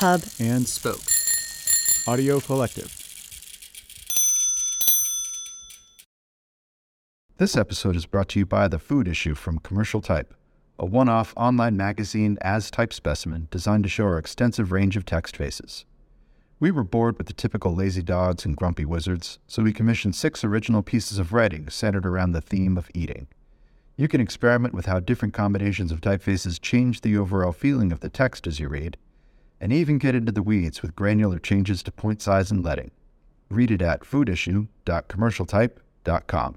Hub, and Spoke. Audio Collective. This episode is brought to you by The Food Issue from Commercial Type, a one off online magazine as type specimen designed to show our extensive range of text faces. We were bored with the typical lazy dogs and grumpy wizards, so we commissioned six original pieces of writing centered around the theme of eating. You can experiment with how different combinations of typefaces change the overall feeling of the text as you read, and even get into the weeds with granular changes to point size and leading. Read it at foodissue.commercialtype.com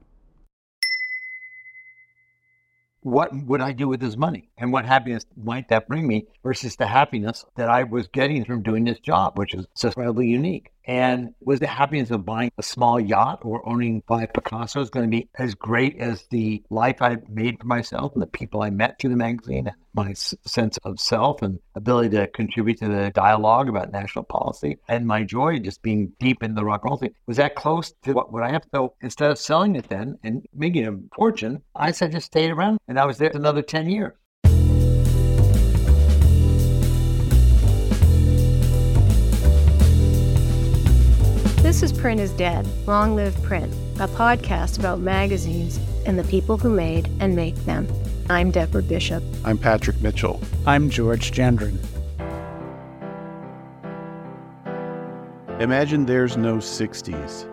what would I do with this money? And what happiness might that bring me versus the happiness that I was getting from doing this job, which is wildly unique? And was the happiness of buying a small yacht or owning five Picassos going to be as great as the life I made for myself and the people I met through the magazine my sense of self and ability to contribute to the dialogue about national policy and my joy just being deep in the rock and roll thing? Was that close to what, what I have? So instead of selling it then and making a fortune, I said just stayed around and I was there another 10 years. This is Print is Dead, Long Live Print, a podcast about magazines and the people who made and make them. I'm Deborah Bishop. I'm Patrick Mitchell. I'm George Gendron. Imagine there's no 60s.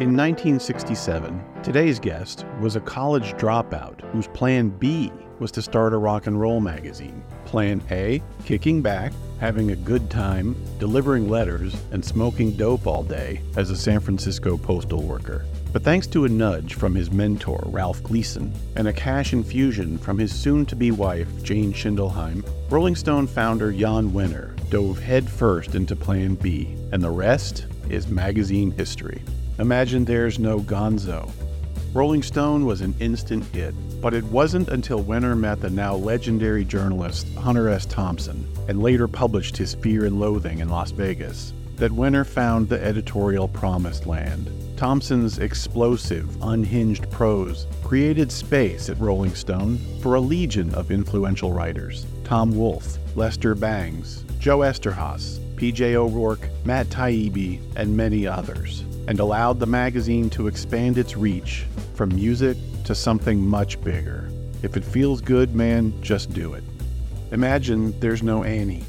In 1967, today's guest was a college dropout whose plan B was to start a rock and roll magazine. Plan A, kicking back, having a good time, delivering letters, and smoking dope all day as a San Francisco postal worker. But thanks to a nudge from his mentor, Ralph Gleason, and a cash infusion from his soon to be wife, Jane Schindelheim, Rolling Stone founder Jann Wenner dove headfirst into Plan B, and the rest is magazine history. Imagine there's no gonzo. Rolling Stone was an instant hit, but it wasn't until Wenner met the now legendary journalist Hunter S. Thompson and later published his Fear and Loathing in Las Vegas that Wenner found the editorial promised land. Thompson's explosive, unhinged prose created space at Rolling Stone for a legion of influential writers Tom Wolfe, Lester Bangs, Joe Eszterhas, P.J. O'Rourke, Matt Taibbi, and many others and allowed the magazine to expand its reach from music to something much bigger. If it feels good, man, just do it. Imagine there's no Annie.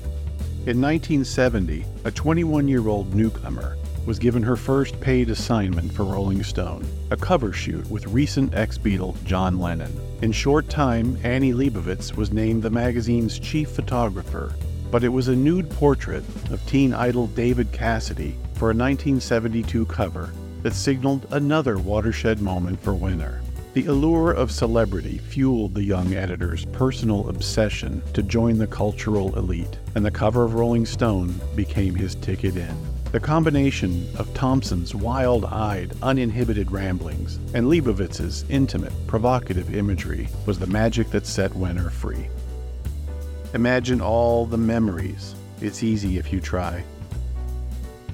In 1970, a 21 year old newcomer was given her first paid assignment for Rolling Stone, a cover shoot with recent ex Beatle John Lennon. In short time, Annie Leibovitz was named the magazine's chief photographer, but it was a nude portrait of teen idol David Cassidy for a 1972 cover that signaled another watershed moment for Wenner. The allure of celebrity fueled the young editor's personal obsession to join the cultural elite, and the cover of Rolling Stone became his ticket in. The combination of Thompson's wild eyed, uninhibited ramblings and Leibovitz's intimate, provocative imagery was the magic that set Wenner free. Imagine all the memories. It's easy if you try.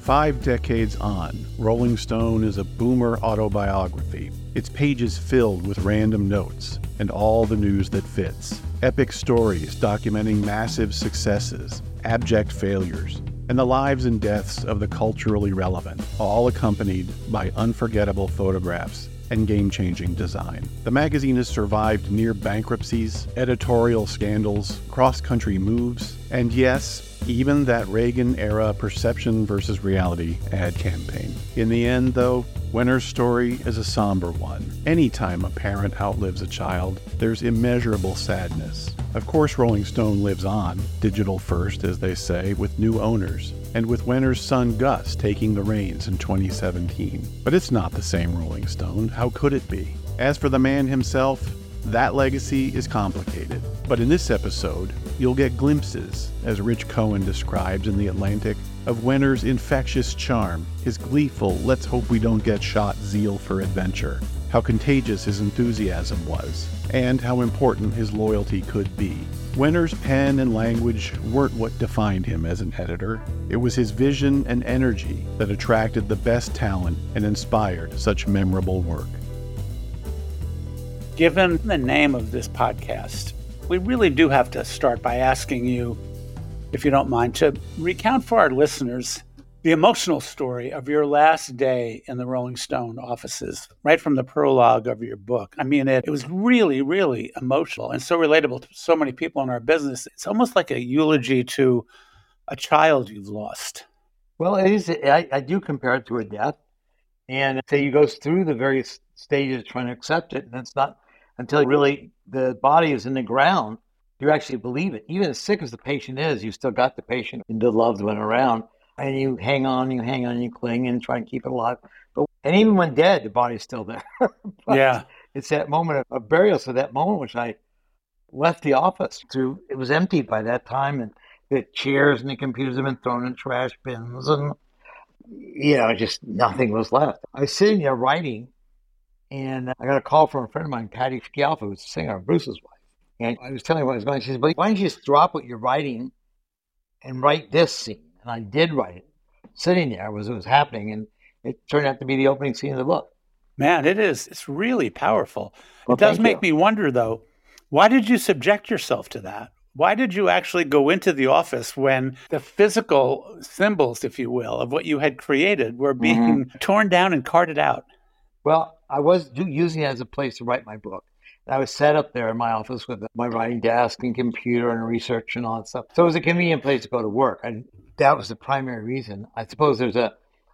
Five decades on, Rolling Stone is a boomer autobiography, its pages filled with random notes and all the news that fits. Epic stories documenting massive successes, abject failures, and the lives and deaths of the culturally relevant, all accompanied by unforgettable photographs and game changing design. The magazine has survived near bankruptcies, editorial scandals, cross country moves, and yes, even that Reagan era perception versus reality ad campaign. In the end, though, Wenner's story is a somber one. Anytime a parent outlives a child, there's immeasurable sadness. Of course, Rolling Stone lives on, digital first, as they say, with new owners, and with Wenner's son Gus taking the reins in 2017. But it's not the same Rolling Stone. How could it be? As for the man himself, that legacy is complicated. But in this episode, you'll get glimpses, as Rich Cohen describes in The Atlantic, of Wenner's infectious charm, his gleeful, let's hope we don't get shot zeal for adventure, how contagious his enthusiasm was, and how important his loyalty could be. Wenner's pen and language weren't what defined him as an editor. It was his vision and energy that attracted the best talent and inspired such memorable work. Given the name of this podcast, we really do have to start by asking you if you don't mind, to recount for our listeners the emotional story of your last day in the Rolling Stone offices, right from the prologue of your book. I mean, it, it was really, really emotional and so relatable to so many people in our business. It's almost like a eulogy to a child you've lost. Well, it is. I, I do compare it to a death. And say you go through the various stages trying to accept it. And it's not until really the body is in the ground, you actually believe it. Even as sick as the patient is, you still got the patient and the loved one around and you hang on, you hang on, you cling and try and keep it alive. But and even when dead, the body's still there. yeah, it's that moment of, of, burial. So that moment, which I left the office to, it was empty by that time, and the chairs and the computers have been thrown in trash bins, and you know, just nothing was left. I was sitting there writing, and I got a call from a friend of mine, Patti Scialfa, who's a singer, of Bruce's wife. And I was telling her what I was going. She said, "But why don't you just drop what you're writing and write this scene?" And I did write it. Sitting there was it was happening, and it turned out to be the opening scene of the book. Man, it is. It's really powerful. Well, it does make you. me wonder, though, why did you subject yourself to that? Why did you actually go into the office when the physical symbols, if you will, of what you had created were being mm-hmm. torn down and carted out? Well, I was using it as a place to write my book. I was set up there in my office with my writing desk and computer and research and all that stuff. So it was a convenient place to go to work. And that was the primary reason. I suppose there's a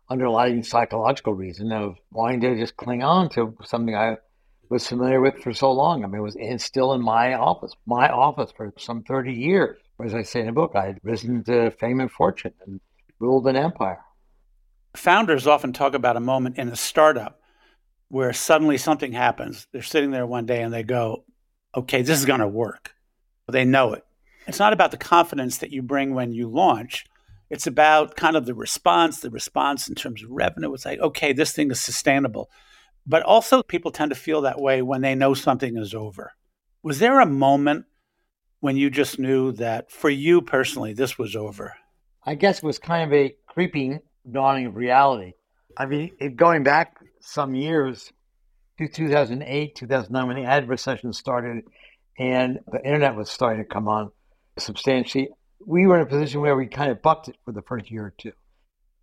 underlying psychological reason of wanting to just cling on to something I was familiar with for so long. I mean, it was it's still in my office, my office for some 30 years. As I say in the book, I had risen to fame and fortune and ruled an empire. Founders often talk about a moment in a startup where suddenly something happens. They're sitting there one day and they go, okay, this is going to work. They know it. It's not about the confidence that you bring when you launch, it's about kind of the response, the response in terms of revenue. It's like, okay, this thing is sustainable. But also, people tend to feel that way when they know something is over. Was there a moment when you just knew that for you personally, this was over? I guess it was kind of a creeping dawning of reality. I mean, going back some years, to 2008, 2009, when the ad recession started and the internet was starting to come on substantially, we were in a position where we kind of bucked it for the first year or two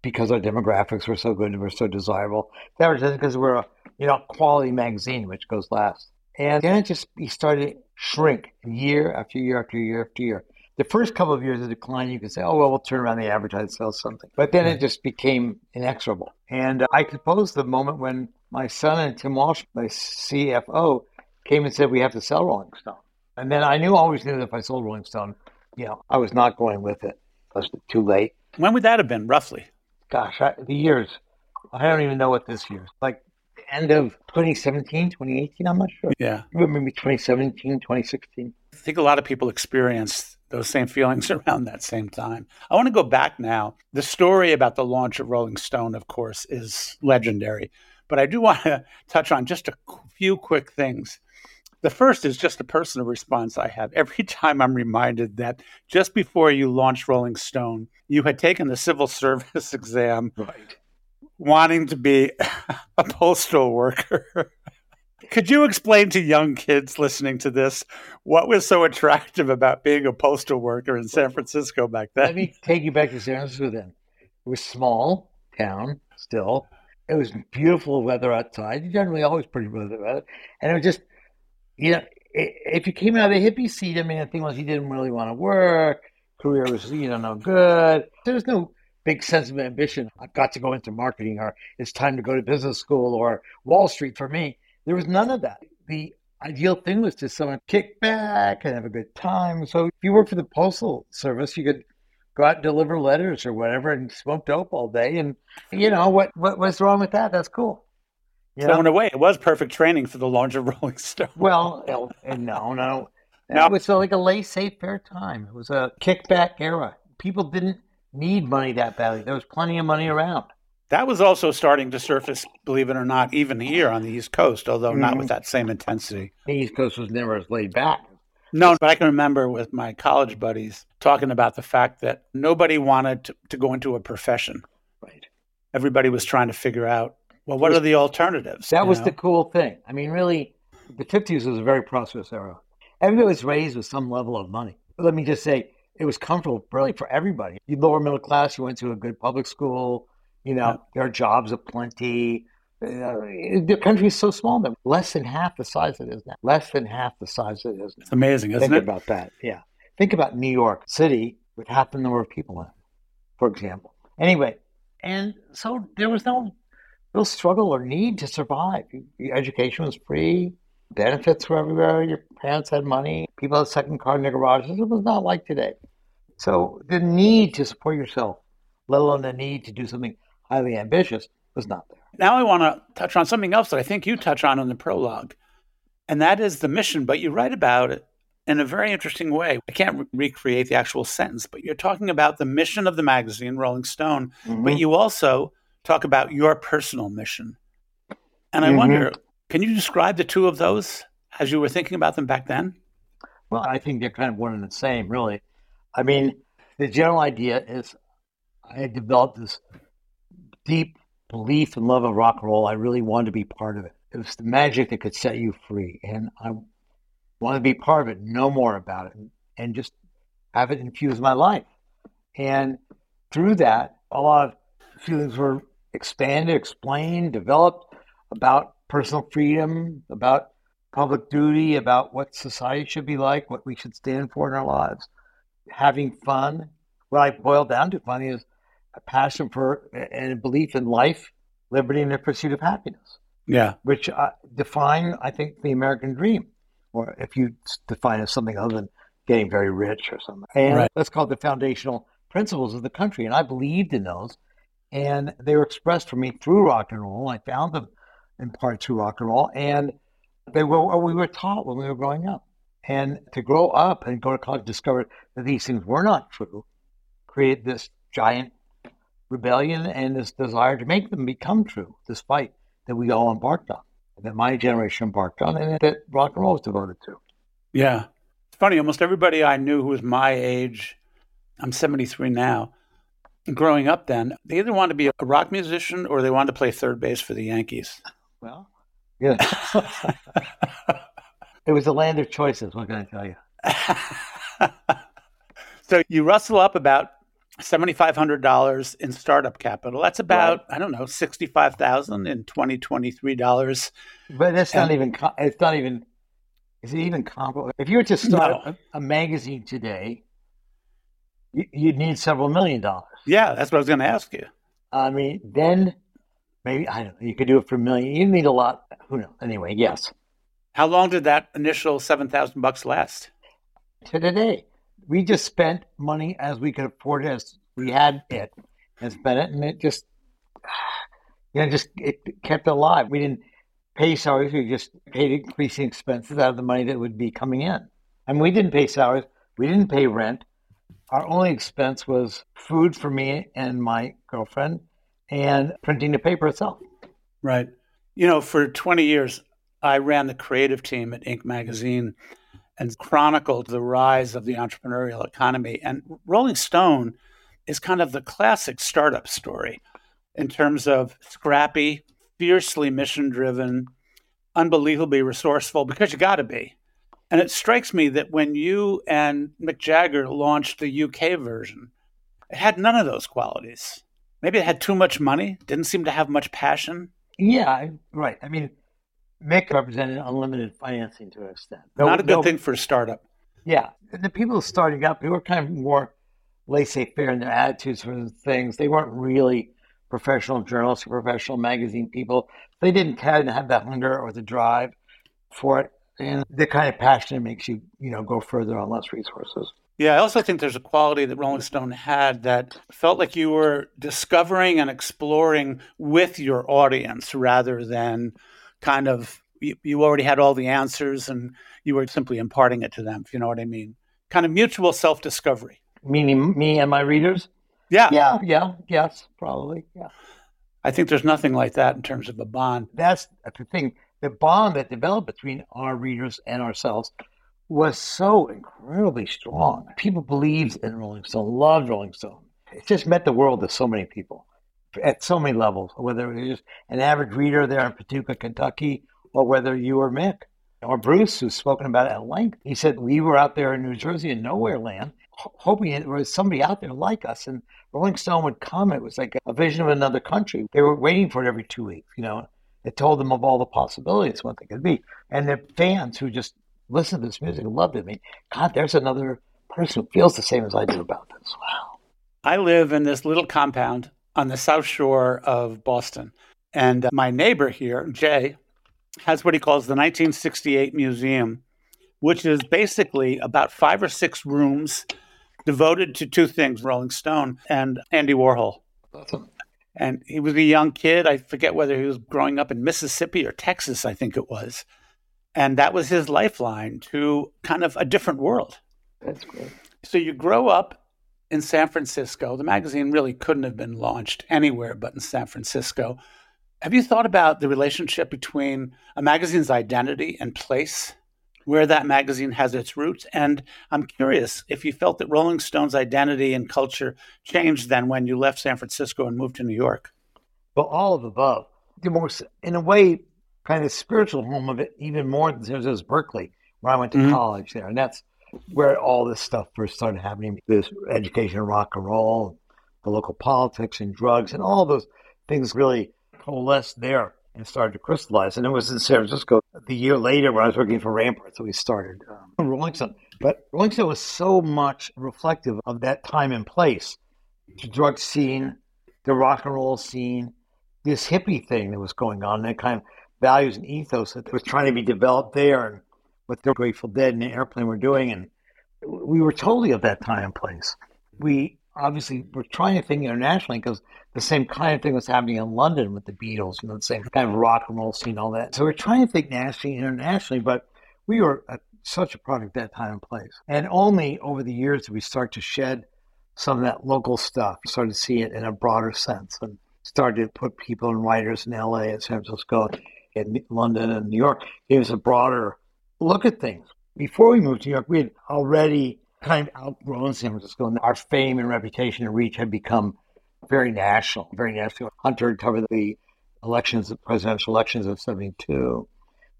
because our demographics were so good and we're so desirable. That was because we're a you know quality magazine, which goes last. And then it just we started shrink year after year after year after year. The first couple of years of decline, you could say, oh, well, we'll turn around the advertise, sell something. But then it just became inexorable. And uh, I suppose the moment when my son and Tim Walsh, my CFO, came and said, we have to sell Rolling Stone. And then I knew, always knew that if I sold Rolling Stone, you know, I was not going with it. It was too late. When would that have been, roughly? Gosh, I, the years. I don't even know what this year is. Like end of 2017, 2018, I'm not sure. Yeah. Maybe 2017, 2016. I think a lot of people experience those same feelings around that same time. I want to go back now. The story about the launch of Rolling Stone, of course, is legendary. But I do want to touch on just a few quick things. The first is just a personal response I have. Every time I'm reminded that just before you launched Rolling Stone, you had taken the civil service exam, right. wanting to be a postal worker. Could you explain to young kids listening to this what was so attractive about being a postal worker in San Francisco back then? Let me take you back to San Francisco then. It was small town still. It was beautiful weather outside. Generally, always pretty weather, and it was just you know, if you came out of the hippie seat, I mean, the thing was he didn't really want to work. Career was, you know, no good. There was no big sense of ambition. I've got to go into marketing, or it's time to go to business school, or Wall Street for me. There was none of that. The ideal thing was to someone kick back and have a good time. So if you worked for the postal service, you could go out and deliver letters or whatever and smoke dope all day. And you know what? What what's wrong with that? That's cool. You so in a way, it was perfect training for the launch of Rolling Stone. Well, no, no. It was like a laissez-faire time. It was a kickback era. People didn't need money that badly. There was plenty of money around. That was also starting to surface, believe it or not, even here on the East Coast, although mm-hmm. not with that same intensity. The East Coast was never as laid back. No, but I can remember with my college buddies talking about the fact that nobody wanted to, to go into a profession. Right. Everybody was trying to figure out well, what was, are the alternatives? That was know? the cool thing. I mean, really, the 50s was a very prosperous era. Everybody was raised with some level of money. Let me just say, it was comfortable really for everybody. You lower middle class, you went to a good public school, you know, Yeah. there are jobs aplenty. Uh, the country is so small that less than half the size it is now. Less than half the size it is now. It's amazing, isn't Think it? about that. Yeah. Think about New York City with half the number of people in it, for example. Anyway, and so there was no real struggle or need to survive. Your education was free, benefits were everywhere, your parents had money, people had a second car in their garages. It was not like today. So the need to support yourself, let alone the need to do something highly ambitious, was not there. Now I want to touch on something else that I think you touch on in the prologue, and that is the mission. But you write about it in a very interesting way. I can't re- recreate the actual sentence, but you're talking about the mission of the magazine, Rolling Stone, but mm-hmm. you also talk about your personal mission. And I Mhm. wonder, can you describe the two of those as you were thinking about them back then? Well, I think they're kind of one and the same, really. I mean, the general idea is I had developed this deep belief and love of rock and roll. I really wanted to be part of it. It was the magic that could set you free. And I wanted to be part of it, know more about it, and just have it infuse my life. And through that, a lot of feelings were expanded, explained, developed about personal freedom, about public duty, about what society should be like, what we should stand for in our lives, having fun. What I boiled down to funny is a passion for and a belief in life, liberty, and the pursuit of happiness, Yeah. which uh, define, I think, the American dream, or if you define it as something other than getting very rich or something. And Right. let's call it the foundational principles of the country. And I believed in those, and they were expressed for me through rock and roll. I found them in part through rock and roll, and they were what we were taught when we were growing up. And to grow up and go to college, discover that these things were not true, create this giant rebellion and this desire to make them become true, this fight that we all embarked on, that my generation embarked on, and that rock and roll was devoted to. Yeah. It's funny, almost everybody I knew who was my age, I'm 73 now, growing up then, they either wanted to be a rock musician or they wanted to play third base for the Yankees. Well, yeah. it was a land of choices, what can I tell you? so you rustle up about $7,500 in startup capital. That's about, I don't know, 65000 in 2023 dollars. But that's not even, it's not even, is it even comparable? If you were to start No. a, a magazine today, you, you'd need several million dollars. Yeah, that's what I was going to ask you. I mean, then maybe, I don't know, you could do it for a million. You need a lot. Who knows? Anyway, yes. How long did that initial 7000 bucks last? To today, we just spent money as we could afford it, as we had it, and spent it, and it just, you know, just it kept alive. We didn't pay salaries; we just paid increasing expenses out of the money that would be coming in. And we didn't pay salaries; we didn't pay rent. Our only expense was food for me and my girlfriend, and printing the paper itself. Right. You know, for 20 years, I ran the creative team at Inc. magazine and chronicled the rise of the entrepreneurial economy. And Rolling Stone is kind of the classic startup story in terms of scrappy, fiercely mission driven, unbelievably resourceful, because you got to be. And it strikes me that when you and Mick Jagger launched the UK version, it had none of those qualities. Maybe it had too much money, didn't seem to have much passion. Yeah, right. I mean, Mick represented unlimited financing to an extent. No- Not a good no- thing for a startup. Yeah, the people starting up, they were kind of more laissez-faire in their attitudes for things. They weren't really professional journalists or professional magazine people. They didn't kind of have the hunger or the drive for it, and the kind of passion makes you, you know, go further on less resources. Yeah, I also think there's a quality that Rolling Stone had that felt like you were discovering and exploring with your audience rather than kind of you, you already had all the answers and you were simply imparting it to them, if you know what I mean. Kind of mutual self discovery. Meaning me and my readers. Yeah, Yeah, yeah, yes, probably. Yeah, I think there's nothing like that in terms of a bond. that's the thing. The bond that developed between our readers and ourselves was so incredibly strong. People believed in Rolling Stone, loved Rolling Stone. It just meant the world to so many people at so many levels, whether it was an average reader there in Paducah, Kentucky, or whether you were Mick or Bruce, who's spoken about it at length. He said, We were out there in New Jersey in nowhere land, hoping there was somebody out there like us. And Rolling Stone would come. It was like a vision of another country. They were waiting for it every two weeks, you know. It told them of all the possibilities, what they could be. And the fans who just listened to this music and loved it. I mean, God, there's another person who feels the same as I do about this. Wow. I live in this little compound on the south shore of Boston. And uh, my neighbor here, Jay, has what he calls the 1968 Museum, which is basically about five or six rooms devoted to two things Rolling Stone and Andy Warhol. Awesome. And he was a young kid. I forget whether he was growing up in Mississippi or Texas, I think it was. And that was his lifeline to kind of a different world. That's great. So you grow up in San Francisco. The magazine really couldn't have been launched anywhere but in San Francisco. Have you thought about the relationship between a magazine's identity and place, where that magazine has its roots? And I'm curious if you felt that Rolling Stone's identity and culture changed then when you left San Francisco and moved to New York. Well, all of the above. The most, in a way, kind of spiritual home of it, even more than San was Berkeley, where I went to mm-hmm. college there. And that's where all this stuff first started happening this education in rock and roll, the local politics and drugs, and all those things really coalesced there and started to crystallize. And it was in San Francisco the year later when I was working for Rampart that we started um, Rolling Stone. But Rolling Stone was so much reflective of that time and place the drug scene, the rock and roll scene, this hippie thing that was going on, that kind of values and ethos that was trying to be developed there and what the Grateful Dead and the airplane were doing. And we were totally of that time and place. We obviously we're trying to think internationally because the same kind of thing was happening in London with the Beatles, you know, the same kind of rock and roll scene, all that. So we're trying to think nationally, internationally, but we were a, such a product at that time and place. And only over the years did we start to shed some of that local stuff, started to see it in a broader sense, and started to put people and writers in LA and San Francisco in London and New York, gave us a broader look at things. Before we moved to New York, we had already kind of outgrown San Francisco, and our fame and reputation and reach had become very national, very national. Hunter covered the elections, the presidential elections of 72.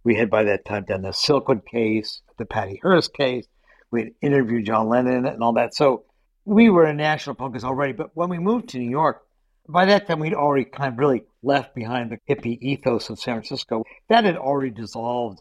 We had by that time done the Silkwood case, the Patty Hearst case. We had interviewed John Lennon and all that. So we were a national focus already. But when we moved to New York, by that time we'd already kind of really left behind the hippie ethos of San Francisco. That had already dissolved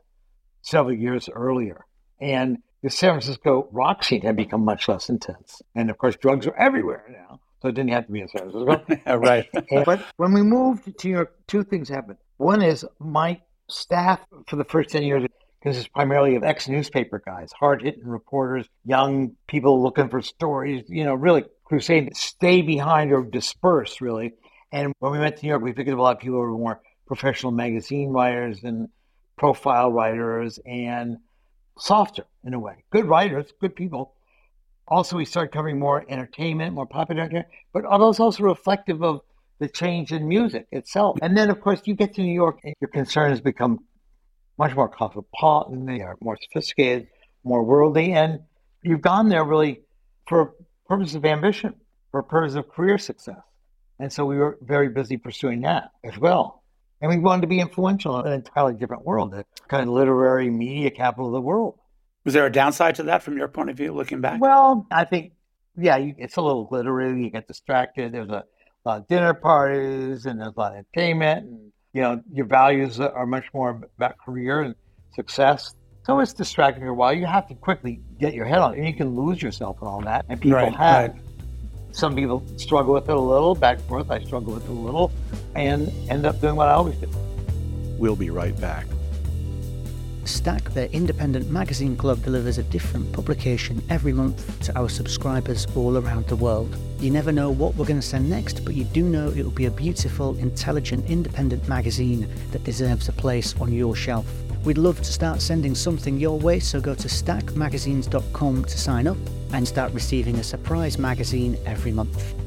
several years earlier. And the San Francisco rock scene had become much less intense. And of course, drugs are everywhere now. So it didn't have to be in San Francisco. right. but when we moved to New York, two things happened. One is my staff for the first 10 years consists primarily of ex newspaper guys, hard hitting reporters, young people looking for stories, you know, really crusade, stay behind or disperse, really. And when we went to New York, we picked up a lot of people who were more professional magazine writers and profile writers and softer in a way. Good writers, good people. Also, we started covering more entertainment, more popular entertainment, but also also reflective of the change in music itself. And then, of course, you get to New York and your concerns become much more cosmopolitan, they are more sophisticated, more worldly, and you've gone there really for purpose of ambition, for purpose of career success. And so we were very busy pursuing that as well. And we wanted to be influential in an entirely different world, the kind of literary media capital of the world. Was there a downside to that from your point of view, looking back? Well, I think, yeah, you, it's a little glittery. You get distracted. There's a lot of dinner parties and there's a lot of entertainment. And, you know, your values are much more about career and success. So it's distracting for a while. You have to quickly get your head on it. And you can lose yourself in all that. And people right, have. Right. Some people struggle with it a little, back and forth. I struggle with it a little and end up doing what I always do. We'll be right back. Stack, their independent magazine club, delivers a different publication every month to our subscribers all around the world. You never know what we're going to send next, but you do know it will be a beautiful, intelligent, independent magazine that deserves a place on your shelf. We'd love to start sending something your way, so go to stackmagazines.com to sign up and start receiving a surprise magazine every month.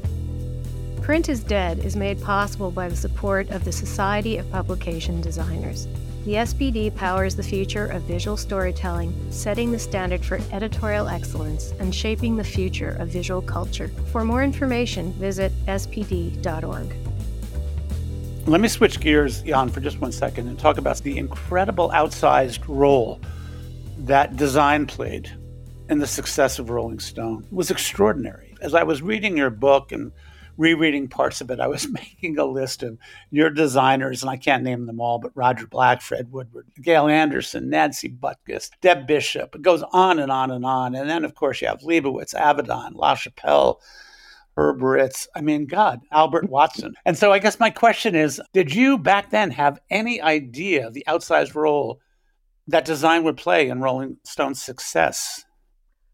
Print is Dead is made possible by the support of the Society of Publication Designers. The SPD powers the future of visual storytelling, setting the standard for editorial excellence and shaping the future of visual culture. For more information, visit spd.org. Let me switch gears, Jann, for just one second and talk about the incredible outsized role that design played in the success of Rolling Stone It was extraordinary. As I was reading your book and rereading parts of it, I was making a list of your designers, and I can't name them all, but Roger Black, Fred Woodward, Gail Anderson, Nancy Butkus, Deb Bishop. It goes on and on and on. And then, of course, you have Leibovitz, Avedon, LaChapelle, Herb Ritts. I mean, God, Albert Watson. And so I guess my question is Did you back then have any idea of the outsized role that design would play in Rolling Stone's success?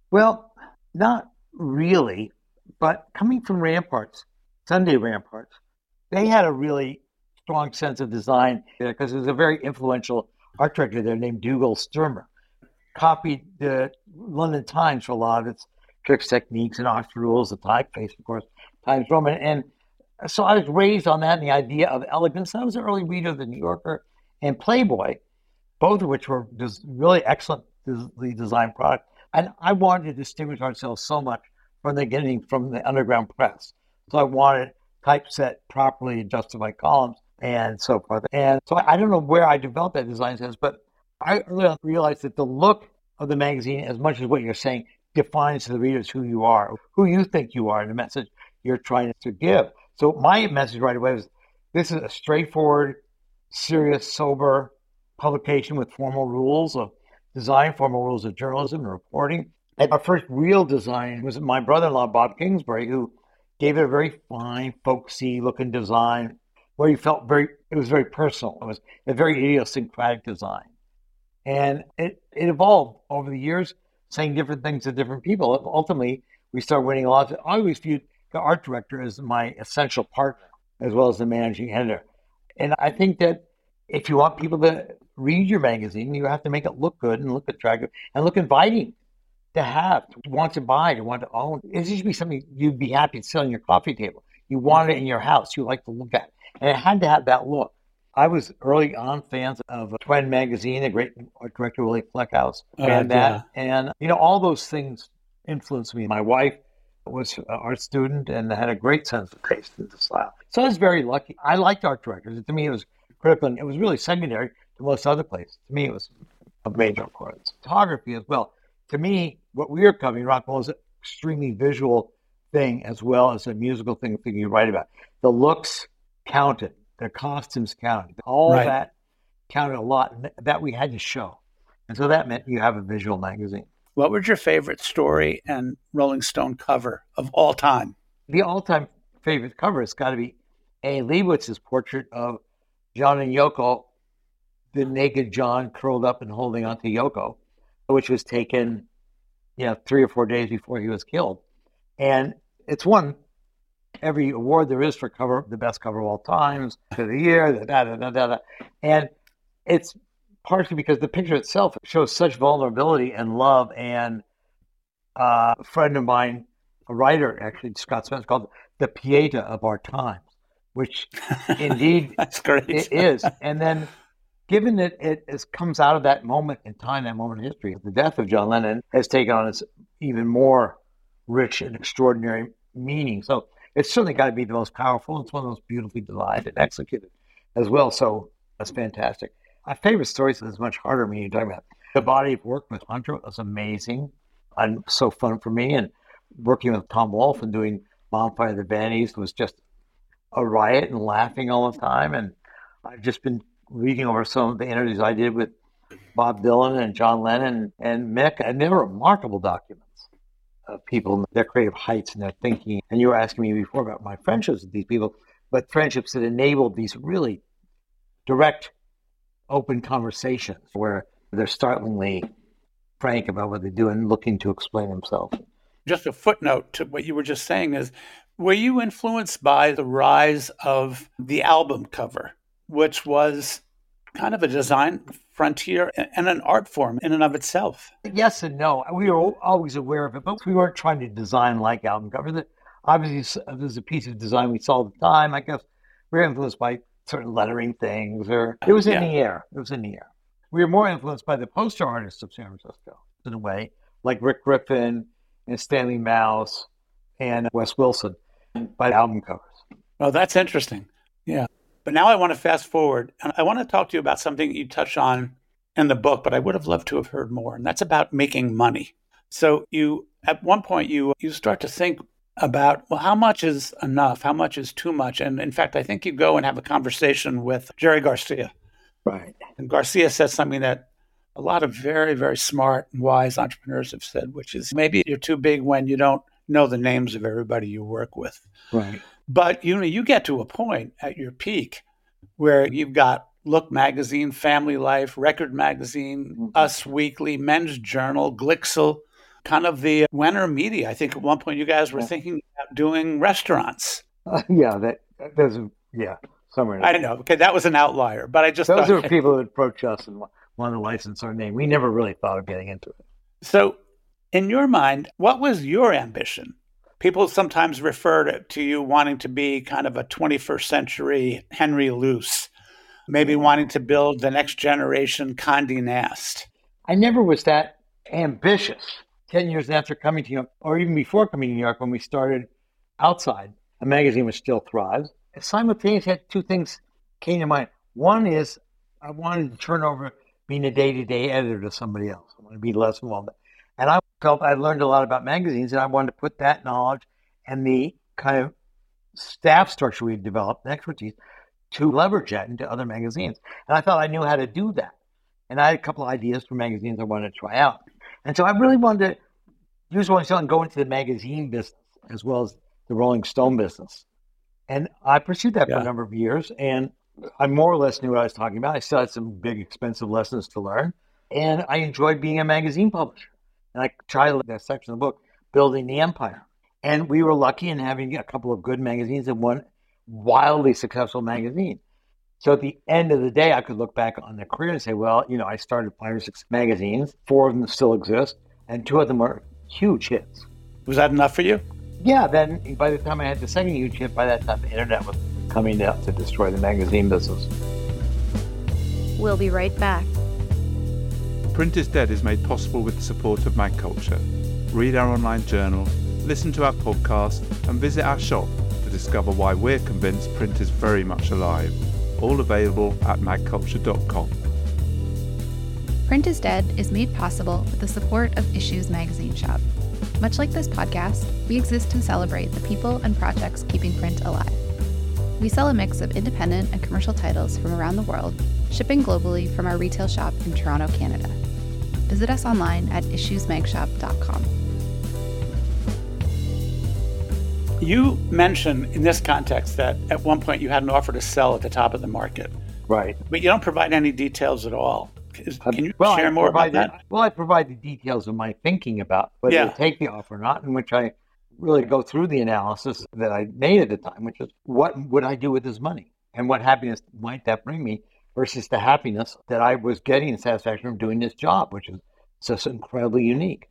Well, not really, but coming from Ramparts, Sunday Ramparts, they had a really strong sense of design because there was a very influential art director there named Dugald Stermer. Copied the London Times for a lot of its tricks, techniques, and art rules, the typeface, of course, Times Roman. And so I was raised on that and the idea of elegance. I was an early reader of the New Yorker and Playboy, both of which were just really excellently designed products. And I wanted to distinguish ourselves so much from the beginning from the underground press. So I wanted typeset properly and justified columns and so forth. And so I don't know where I developed that design sense, but I really realized that the look of the magazine, as much as what you're saying, defines to the readers who you are, who you think you are, and the message you're trying to give. So my message right away was this is a straightforward, serious, sober publication with formal rules of design, formal rules of journalism and reporting. And our first real design was my brother-in-law, Bob Kingsbury, who gave it a very fine, folksy looking design where you felt very, it was very personal. It was a very idiosyncratic design. And it, it evolved over the years, saying different things to different people. Ultimately, we started winning a lot. I always viewed the art director as my essential partner, as well as the managing editor. And I think that if you want people to read your magazine, you have to make it look good and look attractive and look inviting to have, to want to buy, to want to own. It should be something you'd be happy to sit on your coffee table. You want it in your house. You like to look at, it. and it had to have that look. I was early on fans of Twen magazine, the great art director Willy Fleckhaus, uh, and that, yeah. and you know all those things influenced me. My wife was an art student and had a great sense of taste and style. So I was very lucky. I liked art directors. To me, it was critical. And it was really secondary to most other places. To me, it was a major importance. Photography as well to me, what we are covering, rock and roll, is an extremely visual thing as well as a musical thing, thing you write about. The looks counted, the costumes counted, all right. that counted a lot. That we had to show. And so that meant you have a visual magazine. What was your favorite story and Rolling Stone cover of all time? The all time favorite cover has got to be A. Leibovitz's portrait of John and Yoko, the naked John curled up and holding onto Yoko which was taken, you know, three or four days before he was killed. And it's won every award there is for cover, the best cover of all times, for the year, da, da, da, da, da. And it's partially because the picture itself shows such vulnerability and love. And uh, a friend of mine, a writer, actually, Scott Spencer, called the Pieta of our times, which indeed That's great. it is. And then given that it is, comes out of that moment in time, that moment in history, the death of John Lennon has taken on its even more rich and extraordinary meaning. So it's certainly got to be the most powerful. It's one of those beautifully designed and executed as well. So that's fantastic. My favorite stories is much harder when you're talking about the body of work with Hunter was amazing and so fun for me. And working with Tom Wolfe and doing Bonfire of the Vanities was just a riot and laughing all the time. And I've just been reading over some of the interviews I did with Bob Dylan and John Lennon and Mick, and they were remarkable documents of people, their creative heights and their thinking. And you were asking me before about my friendships with these people, but friendships that enabled these really direct, open conversations where they're startlingly frank about what they do and looking to explain themselves. Just a footnote to what you were just saying is were you influenced by the rise of the album cover? Which was kind of a design frontier and an art form in and of itself. Yes and no. We were always aware of it, but we weren't trying to design like album covers. Obviously, there's a piece of design we saw all the time. I guess we were influenced by certain lettering things, or uh, it was in yeah. the air. It was in the air. We were more influenced by the poster artists of San Francisco, in a way, like Rick Griffin and Stanley Mouse and Wes Wilson, by album covers. Oh, that's interesting. Yeah. But now I want to fast forward and I want to talk to you about something you touch on in the book, but I would have loved to have heard more. And that's about making money. So you at one point you you start to think about well how much is enough? How much is too much? And in fact i think you go and have a conversation with jerry garcia. Right. And garcia says something that a lot of very very smart and wise entrepreneurs have said which is maybe you're too big when you don't know the names of everybody you work with. Right but you know you get to a point at your peak where you've got Look Magazine, Family Life, Record Magazine, mm-hmm. Us Weekly, Men's Journal, Glixel, kind of the Wenner Media. I think at one point you guys were yeah. thinking about doing restaurants. Uh, yeah, that there's yeah somewhere. I don't know. Okay, that was an outlier, but I just those thought, are people who approach us and want to license our name. We never really thought of getting into it. So, in your mind, what was your ambition? People sometimes refer to, to you wanting to be kind of a 21st century Henry Luce, maybe wanting to build the next generation Condé Nast. I never was that ambitious. 10 years after coming to New York, or even before coming to New York, when we started outside, a magazine was still thrives. Simultaneously, had two things came to mind. One is I wanted to turn over being a day to day editor to somebody else. I wanted to be less involved. And I felt I learned a lot about magazines, and I wanted to put that knowledge and the kind of staff structure we've developed, the expertise, to leverage that into other magazines. And I thought I knew how to do that. And I had a couple of ideas for magazines I wanted to try out. And so I really wanted to use Rolling Stone and go into the magazine business as well as the Rolling Stone business. And I pursued that yeah. for a number of years. And I more or less knew what I was talking about. I still had some big, expensive lessons to learn. And I enjoyed being a magazine publisher. And I tried that section of the book, Building the Empire. And we were lucky in having a couple of good magazines and one wildly successful magazine. So at the end of the day, I could look back on the career and say, well, you know, I started five or six magazines. Four of them still exist, and two of them are huge hits. Was that enough for you? Yeah. Then by the time I had the second huge hit, by that time the internet was coming out to destroy the magazine business. We'll be right back. Print is Dead is made possible with the support of MagCulture. Read our online journal, listen to our podcast, and visit our shop to discover why we're convinced print is very much alive all available at magculture.com. Print is Dead is made possible with the support of Issues Magazine Shop. Much like this podcast, we exist to celebrate the people and projects keeping print alive. We sell a mix of independent and commercial titles from around the world, shipping globally from our retail shop in Toronto, Canada. Visit us online at issuesmagshop.com. You mentioned in this context that at one point you had an offer to sell at the top of the market. Right. But you don't provide any details at all. Can you well, share more about that? well, I provide the details of my thinking about whether yeah. to take the offer or not, in which I really go through the analysis that I made at the time, which is what would I do with this money? And what happiness might that bring me versus the happiness that I was getting satisfaction from doing this job, which is just incredibly unique.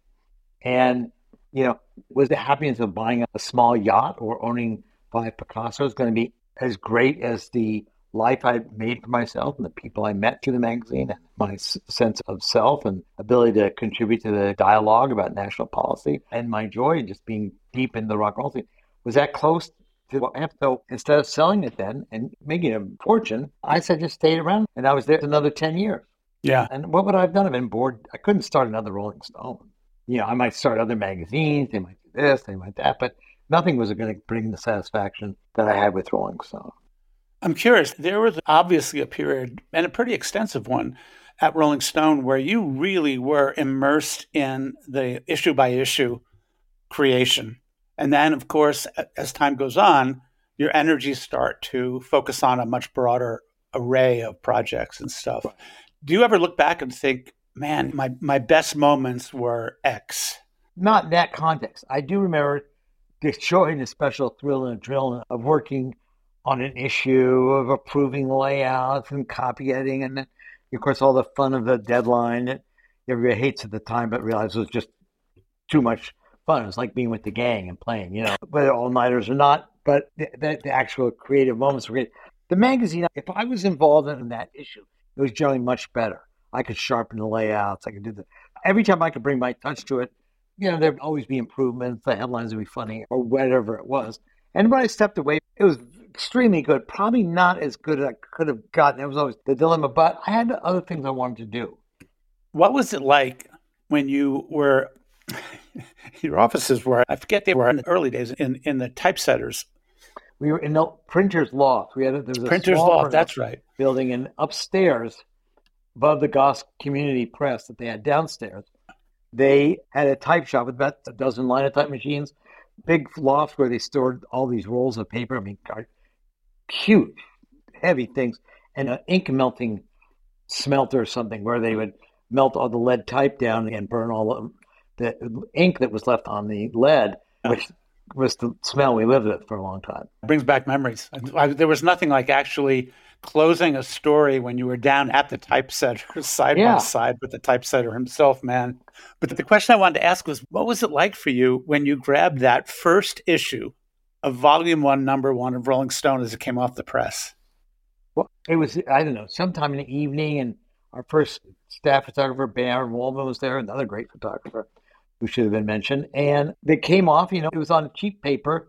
And you know, was the happiness of buying a small yacht or owning five Picassos going to be as great as the life I made for myself and the people I met through the magazine and my sense of self and ability to contribute to the dialogue about national policy and my joy just being deep in the rock and roll scene? Was that close to I have? So instead of selling it then and making a fortune, I said just stayed around and I was there for another 10 years. Yeah. And what would I have done? I've been bored. I couldn't start another Rolling Stone you know, I might start other magazines, they might do this, they might that, but nothing was going to bring the satisfaction that I had with Rolling Stone. I'm curious. There was obviously a period, and a pretty extensive one, at Rolling Stone where you really were immersed in the issue by issue creation. And then, of course, as time goes on, your energies start to focus on a much broader array of projects and stuff. Do you ever look back and think, man, my, my best moments were X. Not in that context. I do remember and the special thrill and adrenaline of working on an issue, of approving layouts and copy editing, and of course, all the fun of the deadline that everybody hates at the time, but realizes was just too much fun. It was like being with the gang and playing, you know, whether all nighters or not. But the, the, the, actual creative moments were great. The magazine, if I was involved in that issue, it was generally much better. I could sharpen the layouts. I could do the every time I could bring my touch to it. You know, there'd always be improvements. The headlines would be funny or whatever it was. And when I stepped away, it was extremely good. Probably not as good as I could have gotten. It was always the dilemma, but I had other things I wanted to do. What was it like when you were Your offices were, I forget they were in the early days, in, in the typesetters. We were in the printer's loft. We had a, there was a Printer's loft, printer that's right. building, and upstairs, above the Goss Community Press that they had downstairs, they had a type shop with about a dozen linotype machines, big loft where they stored all these rolls of paper. I mean, huge, heavy things, and an ink melting smelter or something where they would melt all the lead type down and burn all of the ink that was left on the lead, which was the smell we lived with for a long time. It brings back memories. I, there was nothing like actually closing a story when you were down at the typesetter side Yeah. by side with the typesetter himself, man. But the question I wanted to ask was what was it like for you when you grabbed that first issue of volume one, number one of Rolling Stone as it came off the press? Well, it was, I don't know, sometime in the evening, and our first staff photographer, Baron Wolman, was there, another great photographer who should have been mentioned. And they came off, you know, it was on cheap paper,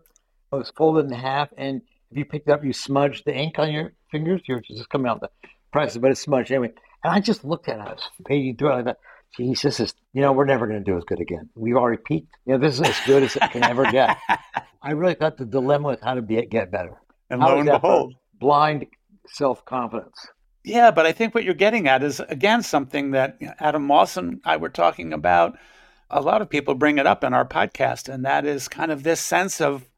it was folded in half, and if you picked it up, you smudged the ink on your fingers, you're just coming out the press, but it's smudged anyway. And I just looked at it, I was paging through it, I thought, geez, this is, you know, we're never going to do as good again. We've already peaked. You know, this is as good as it can ever get. I really thought the dilemma was how to be, get better. And How lo and behold. blind self confidence. Yeah, but I think what you're getting at is again something that Adam Moss and I were talking about. A lot of people bring it up in our podcast, and that is kind of this sense of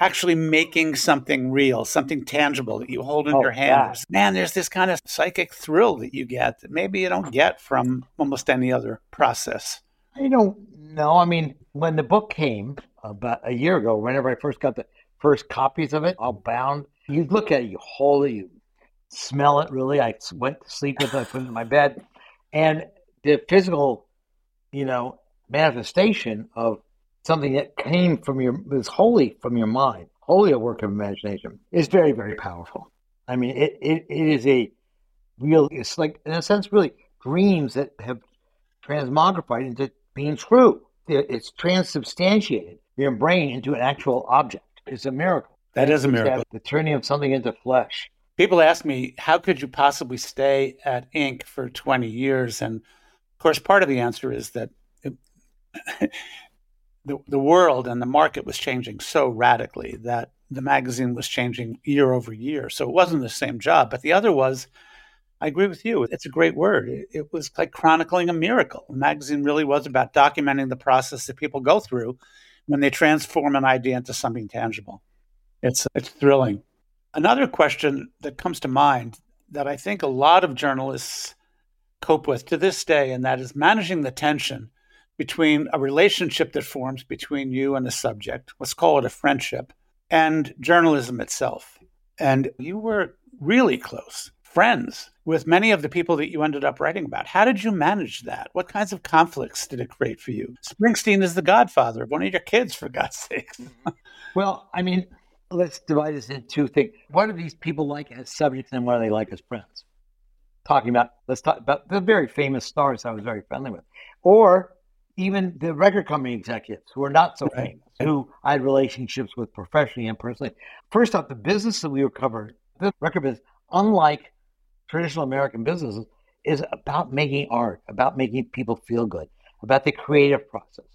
actually making something real, something tangible that you hold in Oh, your hands. yeah. Man, there's this kind of psychic thrill that you get that maybe you don't get from almost any other process. I don't know. I mean, when the book came about a year ago, whenever I first got the first copies of it, all bound, you look at it, you hold it, you smell it. Really, I went to sleep with it, I put it in my bed, and the physical, you know, manifestation of something that came from your was wholly from your mind, wholly a work of imagination, is very, very powerful. I mean, it, it, it is a real. It's like in a sense, really dreams that have transmogrified into being true. It's transubstantiated your brain into an actual object. It's a miracle. That is a miracle. The turning of something into flesh. People ask me, how could you possibly stay at Inc. for 20 years? And of course, part of the answer is that the, the world and the market was changing so radically that the magazine was changing year over year. So it wasn't the same job. But the other was, I agree with you, it's a great word. It, it was like chronicling a miracle. The magazine really was about documenting the process that people go through when they transform an idea into something tangible. It's, it's thrilling. Another question that comes to mind that I think a lot of journalists cope with to this day, and that is managing the tension between a relationship that forms between you and the subject, let's call it a friendship, and journalism itself. And you were really close friends with many of the people that you ended up writing about. How did you manage that? What kinds of conflicts did it create for you? Springsteen is the godfather of one of your kids, for God's sake. Well, I mean, let's divide this into two things. What are these people like as subjects and what are they like as friends? Talking about, let's talk about the very famous stars I was very friendly with, or even the record company executives who are not so Right. famous, who I had relationships with professionally and personally. First off, the business that we were covering, the record business, unlike traditional American businesses, is about making art, about making people feel good, about the creative process,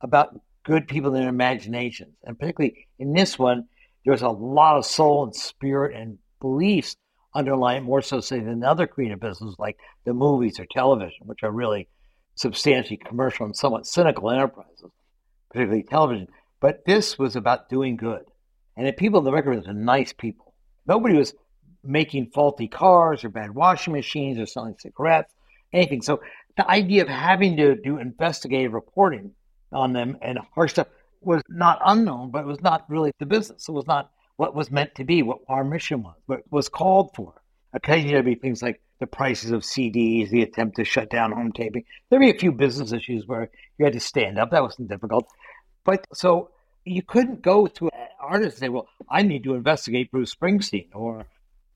about good people in their imaginations. And particularly in this one, there's a lot of soul and spirit and beliefs underlying more so say than other creative businesses like the movies or television, which are really substantially commercial and somewhat cynical enterprises, particularly television. But this was about doing good. And the people in the record are nice people. Nobody was making faulty cars or bad washing machines or selling cigarettes, anything. So the idea of having to do investigative reporting on them and harsh stuff was not unknown, but it was not really the business. It was not what was meant to be, what our mission was, what was called for. Occasionally there'd be things like the prices of CDs, the attempt to shut down home taping. There'd be a few business issues where you had to stand up. That wasn't difficult. But so you couldn't go to an artist and say, well, I need to investigate Bruce Springsteen or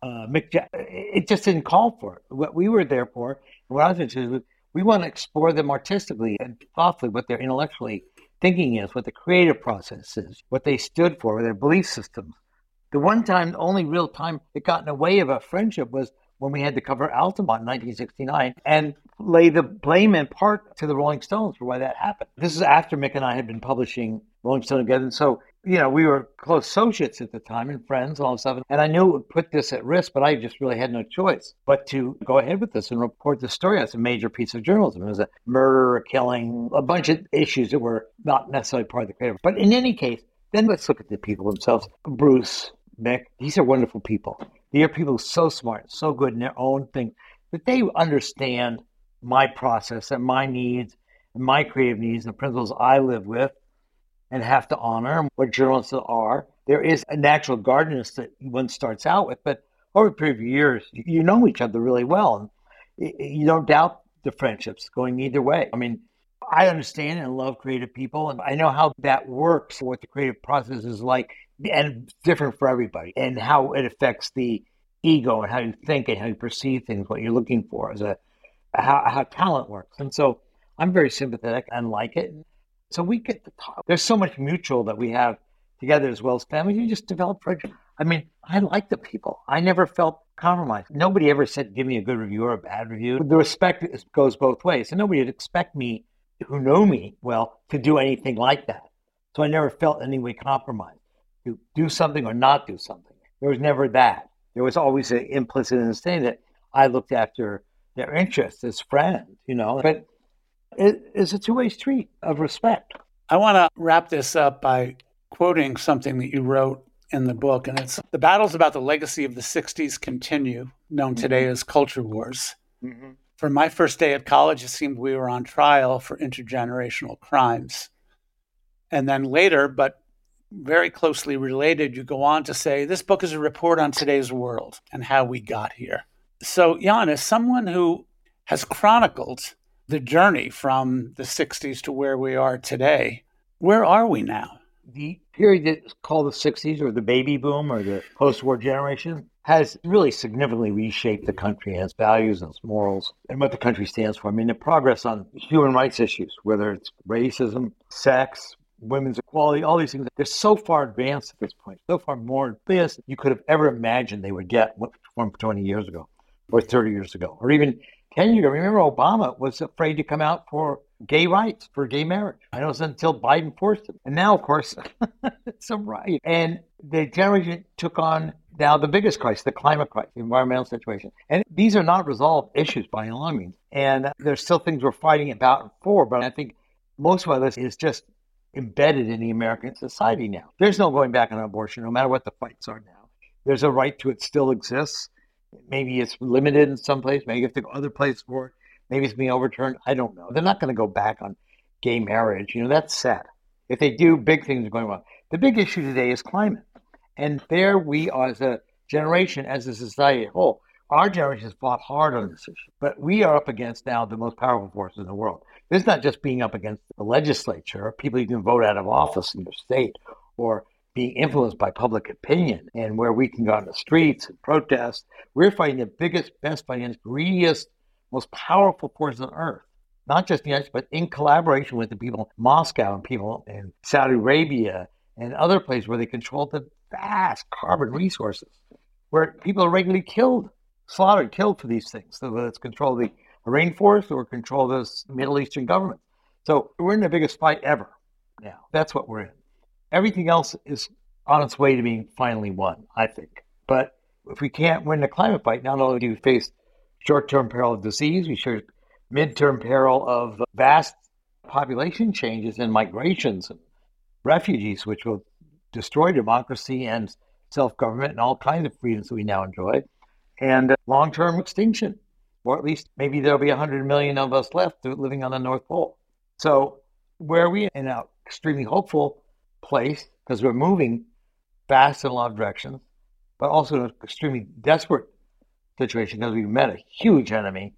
uh, Mick Ja- It just didn't call for it. What we were there for, what I was interested in, we want to explore them artistically and thoughtfully, what their intellectually thinking is, what the creative process is, what they stood for, their belief systems. The one time, the only real time it got in the way of a friendship was when we had to cover Altamont in 1969 and lay the blame in part to the Rolling Stones for why that happened. This is after Mick and I had been publishing Rolling Stone together. And so, you know, we were close associates at the time and friends, and all this stuff. And I knew it would put this at risk, but I just really had no choice but to go ahead with this and report the story. That's a major piece of journalism. It was a murder, a killing, a bunch of issues that were not necessarily part of the creative. But in any case, then let's look at the people themselves. Bruce, Mick, these are wonderful people. They are people so smart, so good in their own thing that they understand my process and my needs and my creative needs the principles I live with and have to honor what journalists are. There is a natural guardedness that one starts out with, but over a period of years, you know each other really well. And you don't doubt the friendships going either way. I mean, I understand and love creative people, and I know how that works, what the creative process is like, and different for everybody, and how it affects the ego and how you think and how you perceive things, what you're looking for as a how, how talent works. And so I'm very sympathetic and like it. So we get to talk. There's so much mutual that we have together as well as family. You just develop friendship. I mean, I like the people. I never felt compromised. Nobody ever said, give me a good review or a bad review. The respect goes both ways. And nobody would expect me, who know me well, to do anything like that. So I never felt any way compromised to do something or not do something. There was never that. There was always an implicit understanding that I looked after their interests as friends, you know. But it is a two way street of respect. I want to wrap this up by quoting something that you wrote in the book, and it's the battles about the legacy of the 60s continue, known today mm-hmm. as culture wars. Mm-hmm. For my first day at college, it seemed we were on trial for intergenerational crimes. And then later, but very closely related, you go on to say this book is a report on today's world and how we got here. So, Jann, as someone who has chronicled the journey from the 60s to where we are today. Where are we now? The period that's called the 60s or the baby boom or the post war generation has really significantly reshaped the country and its values and its morals and what the country stands for. I mean, the progress on human rights issues, whether it's racism, sex, women's equality, all these things, they're so far advanced at this point, so far more advanced you could have ever imagined they would get from 20 years ago or 30 years ago, or even 10 years ago, remember Obama was afraid to come out for gay rights, for gay marriage. I know it was until Biden forced it. And now, of course, it's a right. And the generation took on now the biggest crisis, the climate crisis, the environmental situation. And these are not resolved issues by any means. And there's still things we're fighting about and for, but I think most of this is just embedded in the American society now. There's no going back on abortion, no matter what the fights are now. There's a right to it still exists. Maybe it's limited in some place. Maybe you have to go other places for it. Maybe it's being overturned. I don't know. They're not going to go back on gay marriage. You know, that's sad. If they do, big things are going wrong. The big issue today is climate. And there we are as a generation, as a society as a whole. Our generation has fought hard on this issue, but we are up against now the most powerful forces in the world. Is not just being up against the legislature, people you can vote out of office in your state, or being influenced by public opinion and where we can go on the streets and protest. We're fighting the biggest, best, financial, greediest, most powerful forces on earth. Not just the United States, but in collaboration with the people in Moscow and people in Saudi Arabia and other places where they control the vast carbon resources, where people are regularly killed, slaughtered, killed for these things. So whether it's control the rainforest or control those Middle Eastern governments. So we're in the biggest fight ever now. That's what we're in. Everything else is on its way to being finally won, I think. But if we can't win the climate fight, not only do we face short term peril of disease, we face mid term peril of vast population changes and migrations and refugees, which will destroy democracy and self government and all kinds of freedoms that we now enjoy, and long term extinction. Or at least maybe there'll be 100 million of us left living on the North Pole. So, where are we in an extremely hopeful place because we're moving fast in a lot of directions, but also in an extremely desperate situation because we've met a huge enemy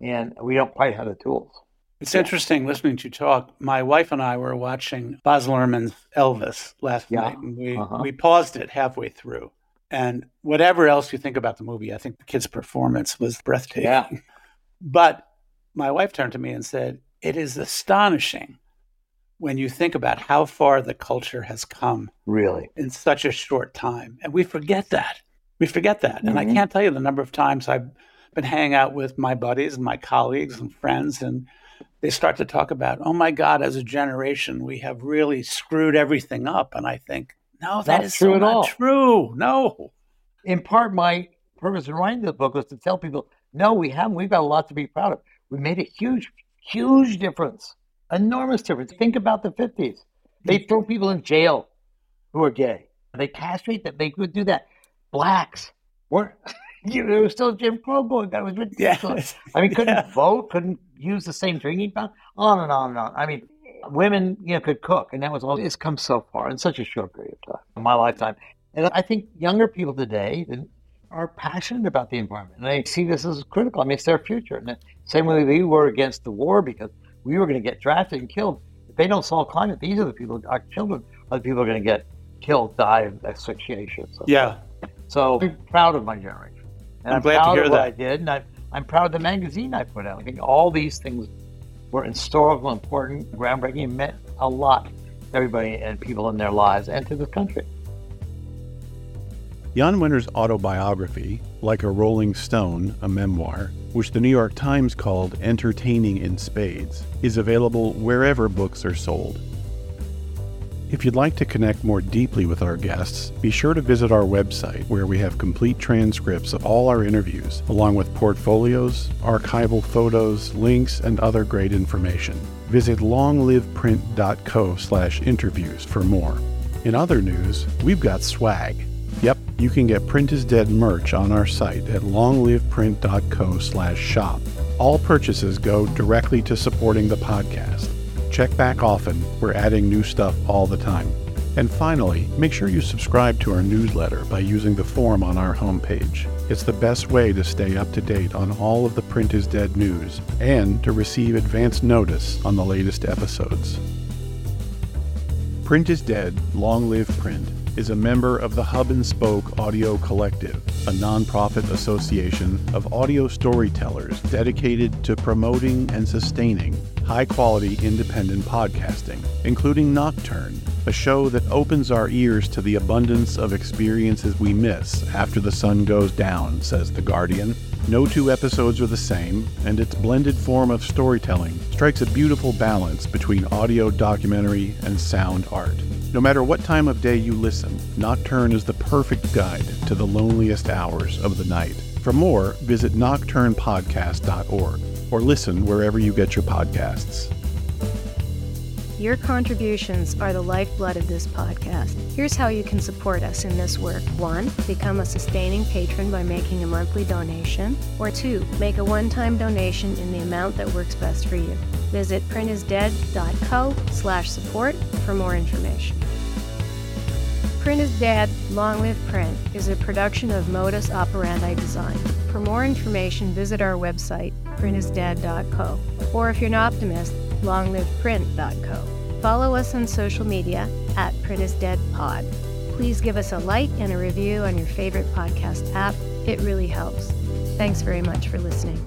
and we don't quite have the tools. It's yeah. interesting listening to you talk. My wife and I were watching Baz Luhrmann's Elvis last yeah. night, and we, uh-huh. we paused it halfway through. And whatever else you think about the movie, I think the kid's performance was breathtaking. Yeah. But my wife turned to me and said, It is astonishing when you think about how far the culture has come really in such a short time and we forget that We forget that. Mm-hmm. And I mm-hmm. can't tell you the number of times I've been hanging out with my buddies and my colleagues and friends, and they start to talk about, oh my God, as a generation, we have really screwed everything up. And I think, no, that not is true so at all. true. No. In part, my purpose in writing this book was to tell people, no, we haven't. We've got a lot to be proud of. We made a huge, huge difference, enormous difference. Think about the 50s. They mm. throw people in jail who are gay. They castrate them. They could do that. Blacks weren't. You know, it was still Jim Crow going. That was ridiculous. Yeah. I mean, couldn't yeah. vote, couldn't use the same drinking fountain, on and on and on. I mean, women, you know, could cook, and that was all. It's come so far in such a short period of time, in my lifetime. And I think younger people today are passionate about the environment, and they see this as critical. I mean, it's their future. And the same way we were against the war because we were going to get drafted and killed. If they don't solve climate, these are the people, our children, are the people are going to get killed, die of asphyxiation. So, yeah. So I'm proud of my generation. And I'm, I'm glad proud to hear of what that. I did, and I, I'm proud of the magazine I put out. I think all these things were historical, important, groundbreaking, meant a lot to everybody and people in their lives and to the country. Jann Wenner's autobiography, like a Rolling Stone, a memoir, which the New York Times called Entertaining in Spades, is available wherever books are sold. If you'd like to connect more deeply with our guests, be sure to visit our website where we have complete transcripts of all our interviews, along with portfolios, archival photos, links, and other great information. Visit longliveprint.co slash interviews for more. In other news, we've got swag. Yep, you can get Print is Dead merch on our site at longliveprint.co slash shop. All purchases go directly to supporting the podcast. Check back often. We're adding new stuff all the time. And finally, make sure you subscribe to our newsletter by using the form on our homepage. It's the best way to stay up to date on all of the Print is Dead news and to receive advance notice on the latest episodes. Print is Dead, Long Live Print is a member of the Hub and Spoke Audio Collective, a nonprofit association of audio storytellers dedicated to promoting and sustaining high quality independent podcasting, including Nocturne, a show that opens our ears to the abundance of experiences we miss after the sun goes down, says The Guardian. No two episodes are the same, and its blended form of storytelling strikes a beautiful balance between audio documentary and sound art. No matter what time of day you listen, Nocturne is the perfect guide to the loneliest hours of the night. For more, visit nocturnepodcast.org or listen wherever you get your podcasts. Your contributions are the lifeblood of this podcast. Here's how you can support us in this work. One, become a sustaining patron by making a monthly donation. Or two, make a one-time donation in the amount that works best for you. Visit printisdead.co slash support for more information. Print is Dead, Long Live Print is a production of Modus Operandi Design. For more information, visit our website, printisdead.co. Or if you're an optimist, longliveprint.co. Follow us on social media at printisdeadpod. Please give us a like and a review on your favorite podcast app. It really helps. Thanks very much for listening.